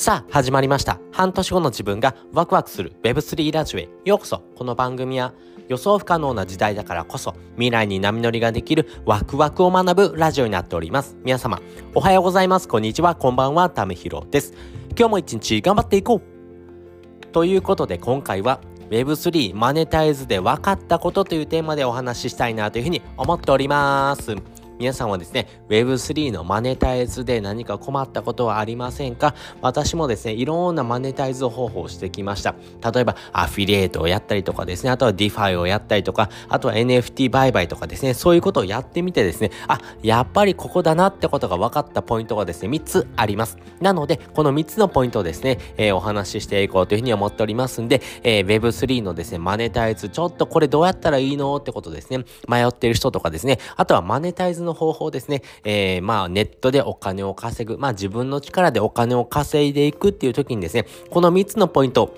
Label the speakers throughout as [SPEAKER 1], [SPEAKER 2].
[SPEAKER 1] さあ、始まりました。半年後の自分がワクワクする Web3 ラジオへようこそ。この番組は予想不可能な時代だからこそ未来に波乗りができるワクワクを学ぶラジオになっております。皆様、おはようございます。こんにちは。こんばんは。ためひろです。今日も一日頑張っていこうということで今回は Web3 マネタイズで分かったことというテーマでお話ししたいなというふうに思っております。皆さんはですね、Web3 のマネタイズで何か困ったことはありませんか？私もですね、いろんなマネタイズ方法をしてきました。例えば、アフィリエイトをやったりとかですね、あとは DeFi をやったりとか、あとは NFT 売買とかですね、そういうことをやってみてですね、あ、やっぱりここだなってことが分かったポイントがですね、3つあります。なので、この3つのポイントをですね、えー、お話ししていこうというふうに思っておりますんで、えー、Web3 のですね、マネタイズ、ちょっとこれどうやったらいいの？ってことですね、迷ってる人とかですね、あとはマネタイズのの方法ですね、えー、まあネットでお金を稼ぐ、まあ自分の力でお金を稼いでいくっていう時にですね、この3つのポイント、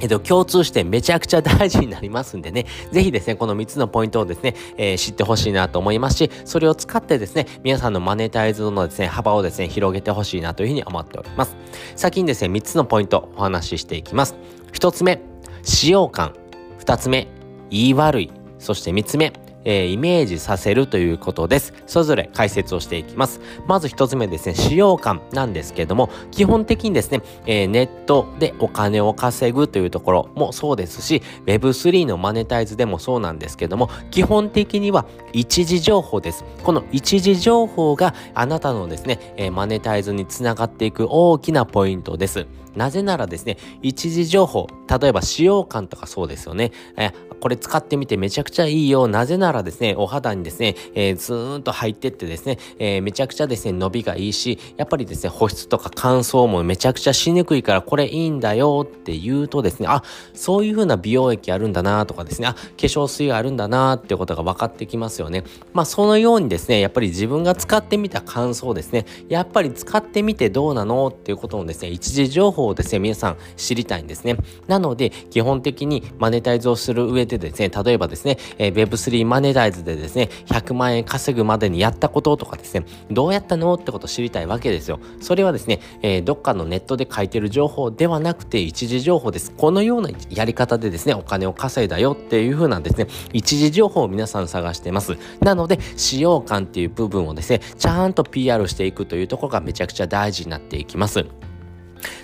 [SPEAKER 1] えっと、共通してめちゃくちゃ大事になりますんでね、ぜひですね、この3つのポイントをですね、えー、知ってほしいなと思いますし、それを使ってですね、皆さんのマネタイズのですね、幅をですね、広げてほしいなというふうに思っております。先にですね、3つのポイントお話ししていきます。1つ目、使用感。2つ目、言い悪い。そして3つ目、えー、イメージさせるということです。それぞれ解説をしていきます。まず一つ目ですね、使用感なんですけども、基本的にですね、えー、ネットでお金を稼ぐというところもそうですし、Web3 のマネタイズでもそうなんですけども、基本的には一時情報です。この一時情報があなたのですね、えー、マネタイズにつながっていく大きなポイントです。なぜならですね、一時情報、例えば使用感とかそうですよね。えこれ使ってみてめちゃくちゃいいよ。なぜならですね、お肌にですね、えー、ずーんと入ってってですね、えー、めちゃくちゃですね、伸びがいいし、やっぱりですね、保湿とか乾燥もめちゃくちゃしにくいからこれいいんだよって言うとですね、あ、そういう風な美容液あるんだなとかですね、あ、化粧水あるんだなってことが分かってきますよね。まあ、そのようにですね、やっぱり自分が使ってみた感想ですね、やっぱり使ってみてどうなのっていうことをですね、一時情報をですね、皆さん知りたいんですね。なので、基本的にマネタイズをする上でですね、例えばですね、えー、Web3 マネタイズでですね、100万円稼ぐまでにやったこととかですね、どうやったのってことを知りたいわけですよ。それはですね、えー、どっかのネットで書いてる情報ではなくて、一時情報です。このようなやり方でですね、お金を稼いだよっていう風なんですね、一時情報を皆さん探してます。なので、使用感っていう部分をですね、ちゃんと PR していくというところがめちゃくちゃ大事になっていきます。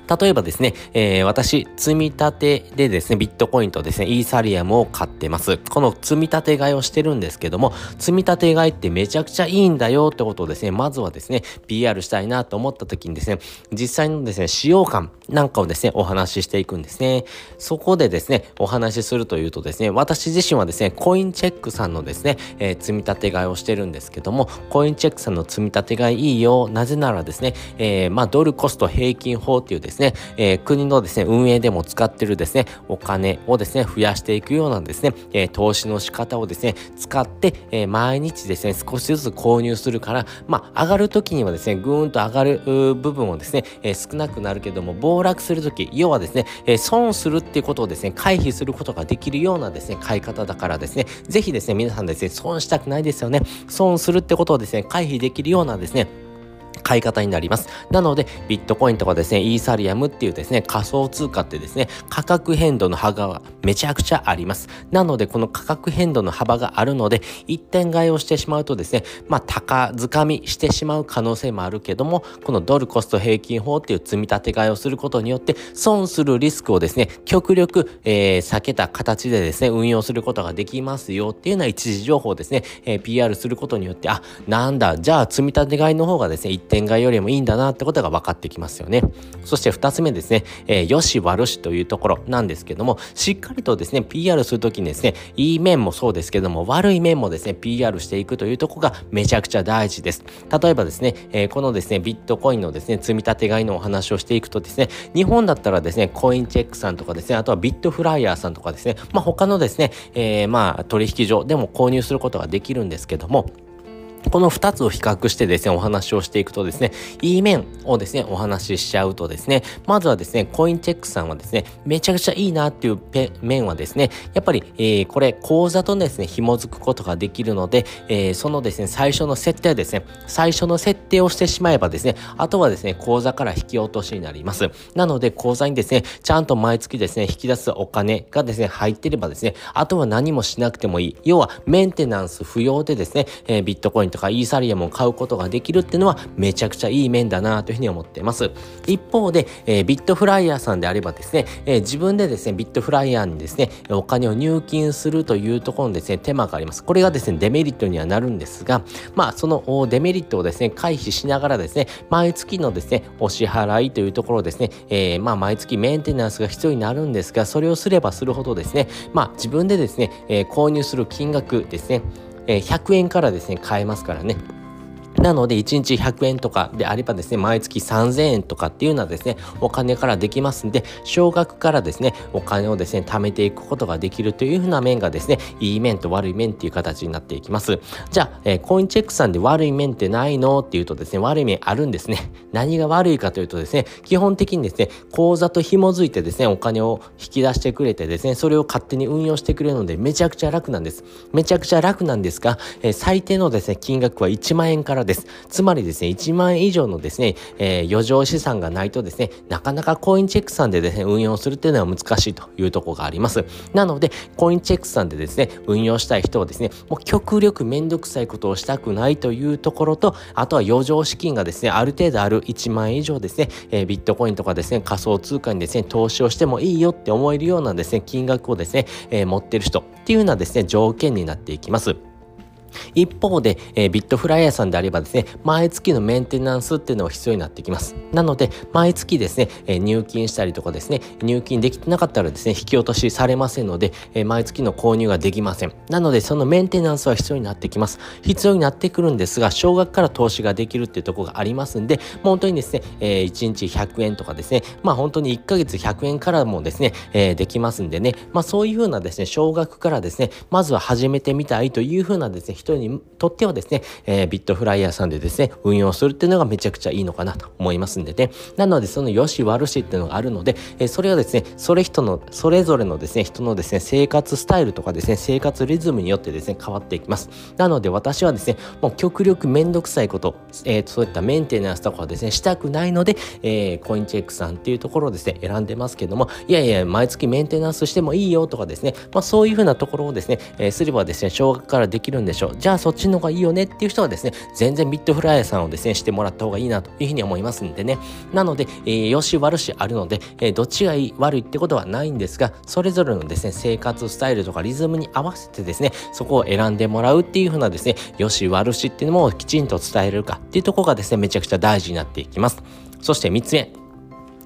[SPEAKER 1] 例えばですね、えー、私、積み立てでですね、ビットコインとですね、イーサリアムを買ってます。この積み立て買いをしてるんですけども、積み立て買いってめちゃくちゃいいんだよってことをですね、まずはですね、PR したいなと思った時にですね、実際のですね、使用感なんかをですね、お話ししていくんですね。そこでですね、お話しするというとですね、私自身はですね、コインチェックさんのですね、えー、積み立て買いをしてるんですけども、コインチェックさんの積み立て買いいいよ。なぜならですね、えー、まあ、ドルコスト平均法っていうですね、ですねえー、国のですね、運営でも使ってるですね、お金をですね、増やしていくようなですね、えー、投資の仕方をですね、使って、えー、毎日ですね、少しずつ購入するから、まあ、上がる時にはですね、ぐーんと上がる部分をですね、えー、少なくなるけども、暴落する時、要はですね、えー、損するっていうことをですね、回避することができるようなですね、買い方だからですね、ぜひですね、皆さんですね、損したくないですよね。損するってことをですね、回避できるようなですね、買い方になります。なので、ビットコインとかですね、イーサリアムっていうですね、仮想通貨ってですね、価格変動の幅がめちゃくちゃあります。なので、この価格変動の幅があるので、一点買いをしてしまうとですね、まあ、高掴みしてしまう可能性もあるけども、このドルコスト平均法っていう積み立て買いをすることによって、損するリスクをですね、極力、えー、避けた形でですね、運用することができますよっていうような一時情報をですね、えー、PR することによって、あ、なんだ、じゃあ積み立て買いの方がですね、一点点買いよりもいいんだなってことが分かってきますよね。そして2つ目ですね、えー、よし悪しというところなんですけども、しっかりとですね、PR するときにですね、いい面もそうですけども、悪い面もですね、PR していくというとこがめちゃくちゃ大事です。例えばですね、えー、このですね、ビットコインのですね、積み立て買いのお話をしていくとですね、日本だったらですね、コインチェックさんとかですね、あとはビットフライヤーさんとかですね、まあ他のですね、えー、まあ取引所でも購入することができるんですけども、この2つを比較してですね、お話をしていくとですね、いい面をですね、お話ししちゃうとですね、まずはですね、コインチェックさんはですね、めちゃくちゃいいなっていう面はですね、やっぱり、えー、これ、口座とですね、紐づくことができるので、えー、そのですね、最初の設定ですね、最初の設定をしてしまえばですね、あとはですね、口座から引き落としになります。なので、口座にですね、ちゃんと毎月ですね、引き出すお金がですね、入ってればですね、あとは何もしなくてもいい。要は、メンテナンス不要でですね、えー、ビットコインとかイーサリアムを買うことができるっていうのはめちゃくちゃいい面だなというふうに思っています。一方で、えー、ビットフライヤーさんであればですね、えー、自分でですね、ビットフライヤーにですね、お金を入金するというところのですね、手間があります。これがですね、デメリットにはなるんですが、まあ、そのデメリットをですね、回避しながらですね、毎月のですね、お支払いというところですね、えー、まあ、毎月メンテナンスが必要になるんですが、それをすればするほどですね、まあ、自分でですね、えー、購入する金額ですね、100円からですね、買えますからね。なので、1日100円とかであればですね、毎月3000円とかっていうのはですね、お金からできますんで、少額からですね、お金をですね、貯めていくことができるというふうな面がですね、いい面と悪い面っていう形になっていきます。じゃあ、えー、コインチェックさんで悪い面ってないのっていうとですね、悪い面あるんですね。何が悪いかというとですね、基本的にですね、口座と紐づいてですね、お金を引き出してくれてですね、それを勝手に運用してくれるので、めちゃくちゃ楽なんです。めちゃくちゃ楽なんですが、えー、最低のですね、金額は1万円からです。つまりですね、1万円以上のですね、えー、余剰資産がないとですね、なかなかコインチェックさんでですね、運用するっていうのは難しいというとこがあります。なので、コインチェックさんでですね、運用したい人はですね、もう極力めんどくさいことをしたくないというところと、あとは余剰資金がですね、ある程度ある1万円以上ですね、えー、ビットコインとかですね、仮想通貨にですね、投資をしてもいいよって思えるようなですね、金額をですね、えー、持ってる人っていうのはですね、条件になっていきます。一方で、えー、ビットフライヤーさんであればですね、毎月のメンテナンスっていうのが必要になってきます。なので、毎月ですね、えー、入金したりとかですね、入金できてなかったらですね、引き落としされませんので、えー、毎月の購入ができません。なので、そのメンテナンスは必要になってきます。必要になってくるんですが、少額から投資ができるっていうところがありますんで、本当にですね、えー、1日100円とかですね、まあ本当に1ヶ月100円からもですね、えー、できますんでね、まあそういうふうなですね、少額からですね、まずは始めてみたいというふうなですね、人にとってはですね、えー、ビットフライヤーさんでですね、運用するっていうのがめちゃくちゃいいのかなと思いますんでね。なので、その良し悪しっていうのがあるので、えー、それはですね、それ人の、それぞれのですね、人のですね、生活スタイルとかですね、生活リズムによってですね、変わっていきます。なので、私はですね、もう極力めんどくさいこと、えー、そういったメンテナンスとかはですね、したくないので、えー、コインチェックさんっていうところをですね、選んでますけども、いやいや、毎月メンテナンスしてもいいよとかですね、まあそういうふうなところをですね、えー、すればですね、少額からできるんでしょう。じゃあそっちの方がいいよねっていう人はですね、全然ビットフライヤーさんをですね、してもらった方がいいなというふうに思いますんでね。なので、えー、よし悪しあるので、えー、どっちがいい悪いってことはないんですが、それぞれのですね、生活スタイルとかリズムに合わせてですね、そこを選んでもらうっていうふうなですね、よし悪しっていうのもきちんと伝えるかっていうところがですね、めちゃくちゃ大事になっていきます。そして3つ目。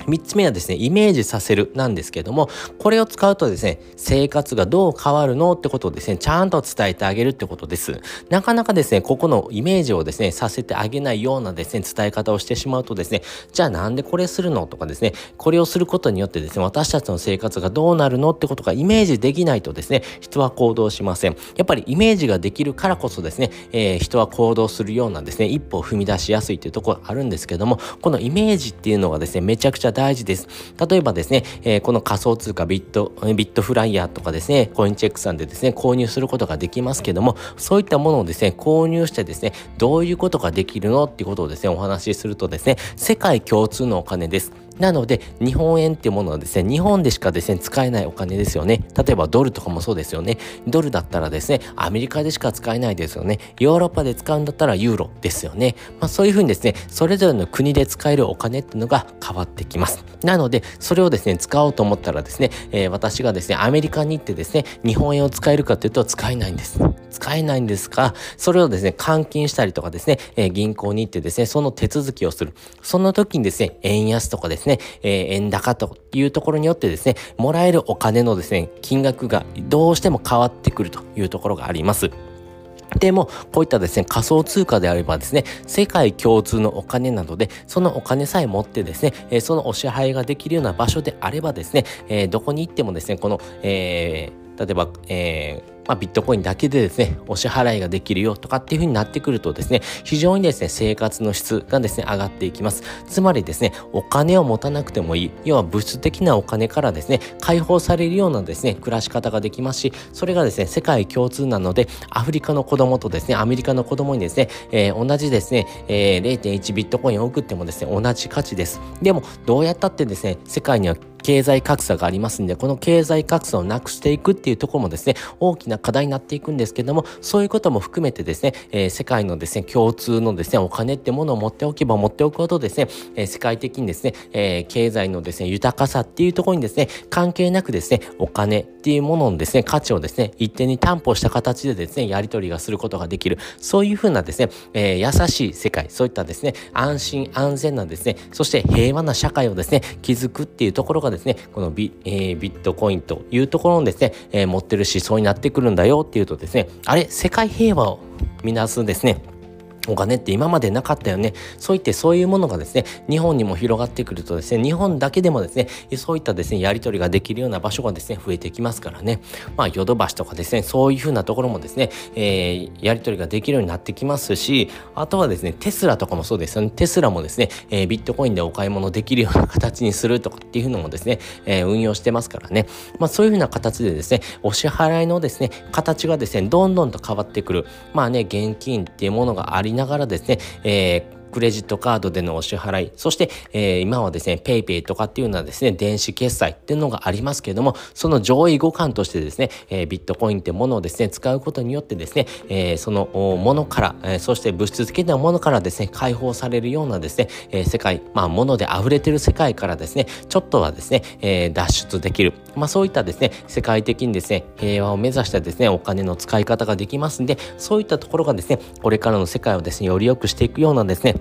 [SPEAKER 1] 3つ目はですね、イメージさせるなんですけども、これを使うとですね、生活がどう変わるのってことをですね、ちゃんと伝えてあげるってことです。なかなかですね、ここのイメージをですね、させてあげないようなですね、伝え方をしてしまうとですね、じゃあなんでこれするのとかですね、これをすることによってですね、私たちの生活がどうなるのってことがイメージできないとですね、人は行動しません。やっぱりイメージができるからこそですね、えー、人は行動するようなですね、一歩を踏み出しやすいというところあるんですけども、このイメージっていうのがですね、めちゃくちゃ大事です。例えばですね、えー、この仮想通貨ビット、ビットフライヤーとかですね、コインチェックさんでですね、購入することができますけども、そういったものをですね、購入してですね、どういうことができるのっていうことをですね、お話しするとですね、世界共通のお金です。なので、日本円っていうものはですね、日本でしかですね、使えないお金ですよね。例えばドルとかもそうですよね。ドルだったらですね、アメリカでしか使えないですよね。ヨーロッパで使うんだったらユーロですよね。まあそういうふうにですね、それぞれの国で使えるお金っていうのが変わってきます。なので、それをですね、使おうと思ったらですね、えー、私がですね、アメリカに行ってですね、日本円を使えるかというと使えないんです。使えないんですが、それをですね、換金したりとかですね、えー、銀行に行ってですね、その手続きをする。その時にですね、円安とかですね、ねえー、円高というところによってですね、もらえるお金のですね、金額がどうしても変わってくるというところがあります。でも、こういったですね、仮想通貨であればですね、世界共通のお金なので、そのお金さえ持ってですね、えー、そのお支払いができるような場所であればですね、えー、どこに行ってもですね、この、えー、例えば、えーまあ、ビットコインだけでですね、お支払いができるよとかっていう風になってくるとですね、非常にですね、生活の質がですね、上がっていきます。つまりですね、お金を持たなくてもいい、要は物質的なお金からですね、解放されるようなですね、暮らし方ができますし、それがですね、世界共通なので、アフリカの子供とですね、アメリカの子供にですね、えー、同じですね、えー、0.1ビットコインを送ってもですね、同じ価値です。でも、どうやったってですね、世界には経済格差がありますんで、この経済格差をなくしていくっていうところもですね、大きな課題になっていくんですけども、そういうことも含めてですね、えー、世界のですね、共通のですね、お金ってものを持っておけば持っておくほどですね、えー、世界的にですね、えー、経済のですね、豊かさっていうところにですね、関係なくですね、お金っていうもののですね、価値をですね、一定に担保した形でですね、やり取りがすることができる、そういうふうなですね、えー、優しい世界、そういったですね、安心安全なですね、そして平和な社会をですね、築くっていうところがですね、このビえー、ビットコインというところのですね、えー、持ってる思想になってくるんだよっていうとですね、あれ、世界平和を見なすですね、お金って今までなかったよね。そういってそういうものがですね、日本にも広がってくるとですね、日本だけでもですね、そういったですね、やり取りができるような場所がですね、増えてきますからね。まあ、ヨドバシとかですね、そういうふうなところもですね、えー、やり取りができるようになってきますし、あとはですね、テスラとかもそうですよね。テスラもですね、えー、ビットコインでお買い物できるような形にするとかっていうのもですね、えー、運用してますからね。まあ、そういうふうな形でですね、お支払いのですね、形がですね、どんどんと変わってくる。まあね、現金っていうものがありながらですね、えークレジットカードでのお支払い、そして、えー、今はですね、PayPay とかっていうのはですね、電子決済っていうのがありますけれども、その上位互換としてですね、えー、ビットコインってものをですね、使うことによってですね、えー、そのものから、えー、そして物質的なものからですね、解放されるようなですね、えー、世界、まあ、もので溢れてる世界からですね、ちょっとはですね、えー、脱出できる。まあ、そういったですね、世界的にですね、平和を目指したですね、お金の使い方ができますんで、そういったところがですね、これからの世界をですね、より良くしていくようなですね、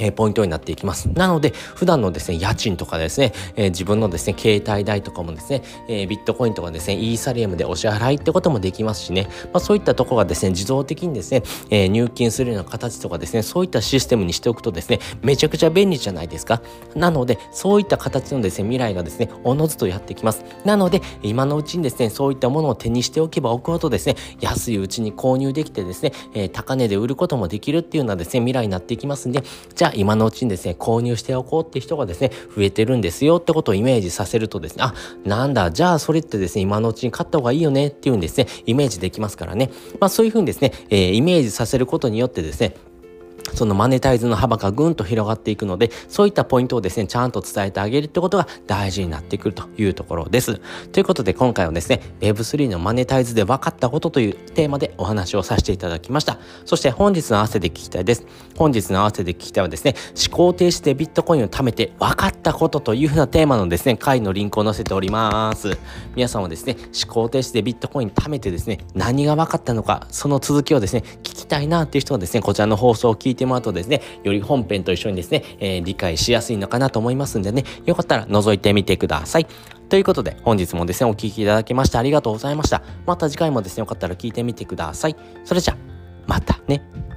[SPEAKER 1] えポイントになっていきます。なので、普段のですね、家賃とかですね、えー、自分のですね、携帯代とかもですね、えー、ビットコインとかですね、イーサリアムでお支払いってこともできますしね、まあ、そういったとこがですね、自動的にですね、えー、入金するような形とかですね、そういったシステムにしておくとですね、めちゃくちゃ便利じゃないですか。なので、そういった形のですね、未来がですね、おのずとやってきます。なので、今のうちにですね、そういったものを手にしておけば置くほどですね、安いうちに購入できてですね、え高値で売ることもできるっていうようなですね、未来になっていきますんで、じゃあ今のうちにですね、購入しておこうって人がですね、増えてるんですよってことをイメージさせるとですね、あ、なんだ、じゃあそれってですね、今のうちに買った方がいいよねっていうんですね、イメージできますからね。まあそういうふうにですね、えー、イメージさせることによってですね、そのマネタイズの幅がぐんと広がっていくので、そういったポイントをですね、ちゃんと伝えてあげるってことが大事になってくるというところです。ということで今回はですね、Web3 のマネタイズで分かったことというテーマでお話をさせていただきました。そして本日の合わせで聞きたいです。本日の合わせで聞きたいはですね、思考停止でビットコインを貯めて分かったことというふうなテーマのですね、回のリンクを載せております。皆さんはですね、思考停止でビットコイン貯めてですね、何が分かったのか、その続きをですね、聞きたいなっていう人はですね、こちらの放送を聞いててもらうとですね、より本編と一緒にですね、えー、理解しやすいのかなと思いますんでね、よかったら覗いてみてください。ということで、本日もですね、お聴きいただきましてありがとうございました。また次回もですね、よかったら聞いてみてください。それじゃ、またね。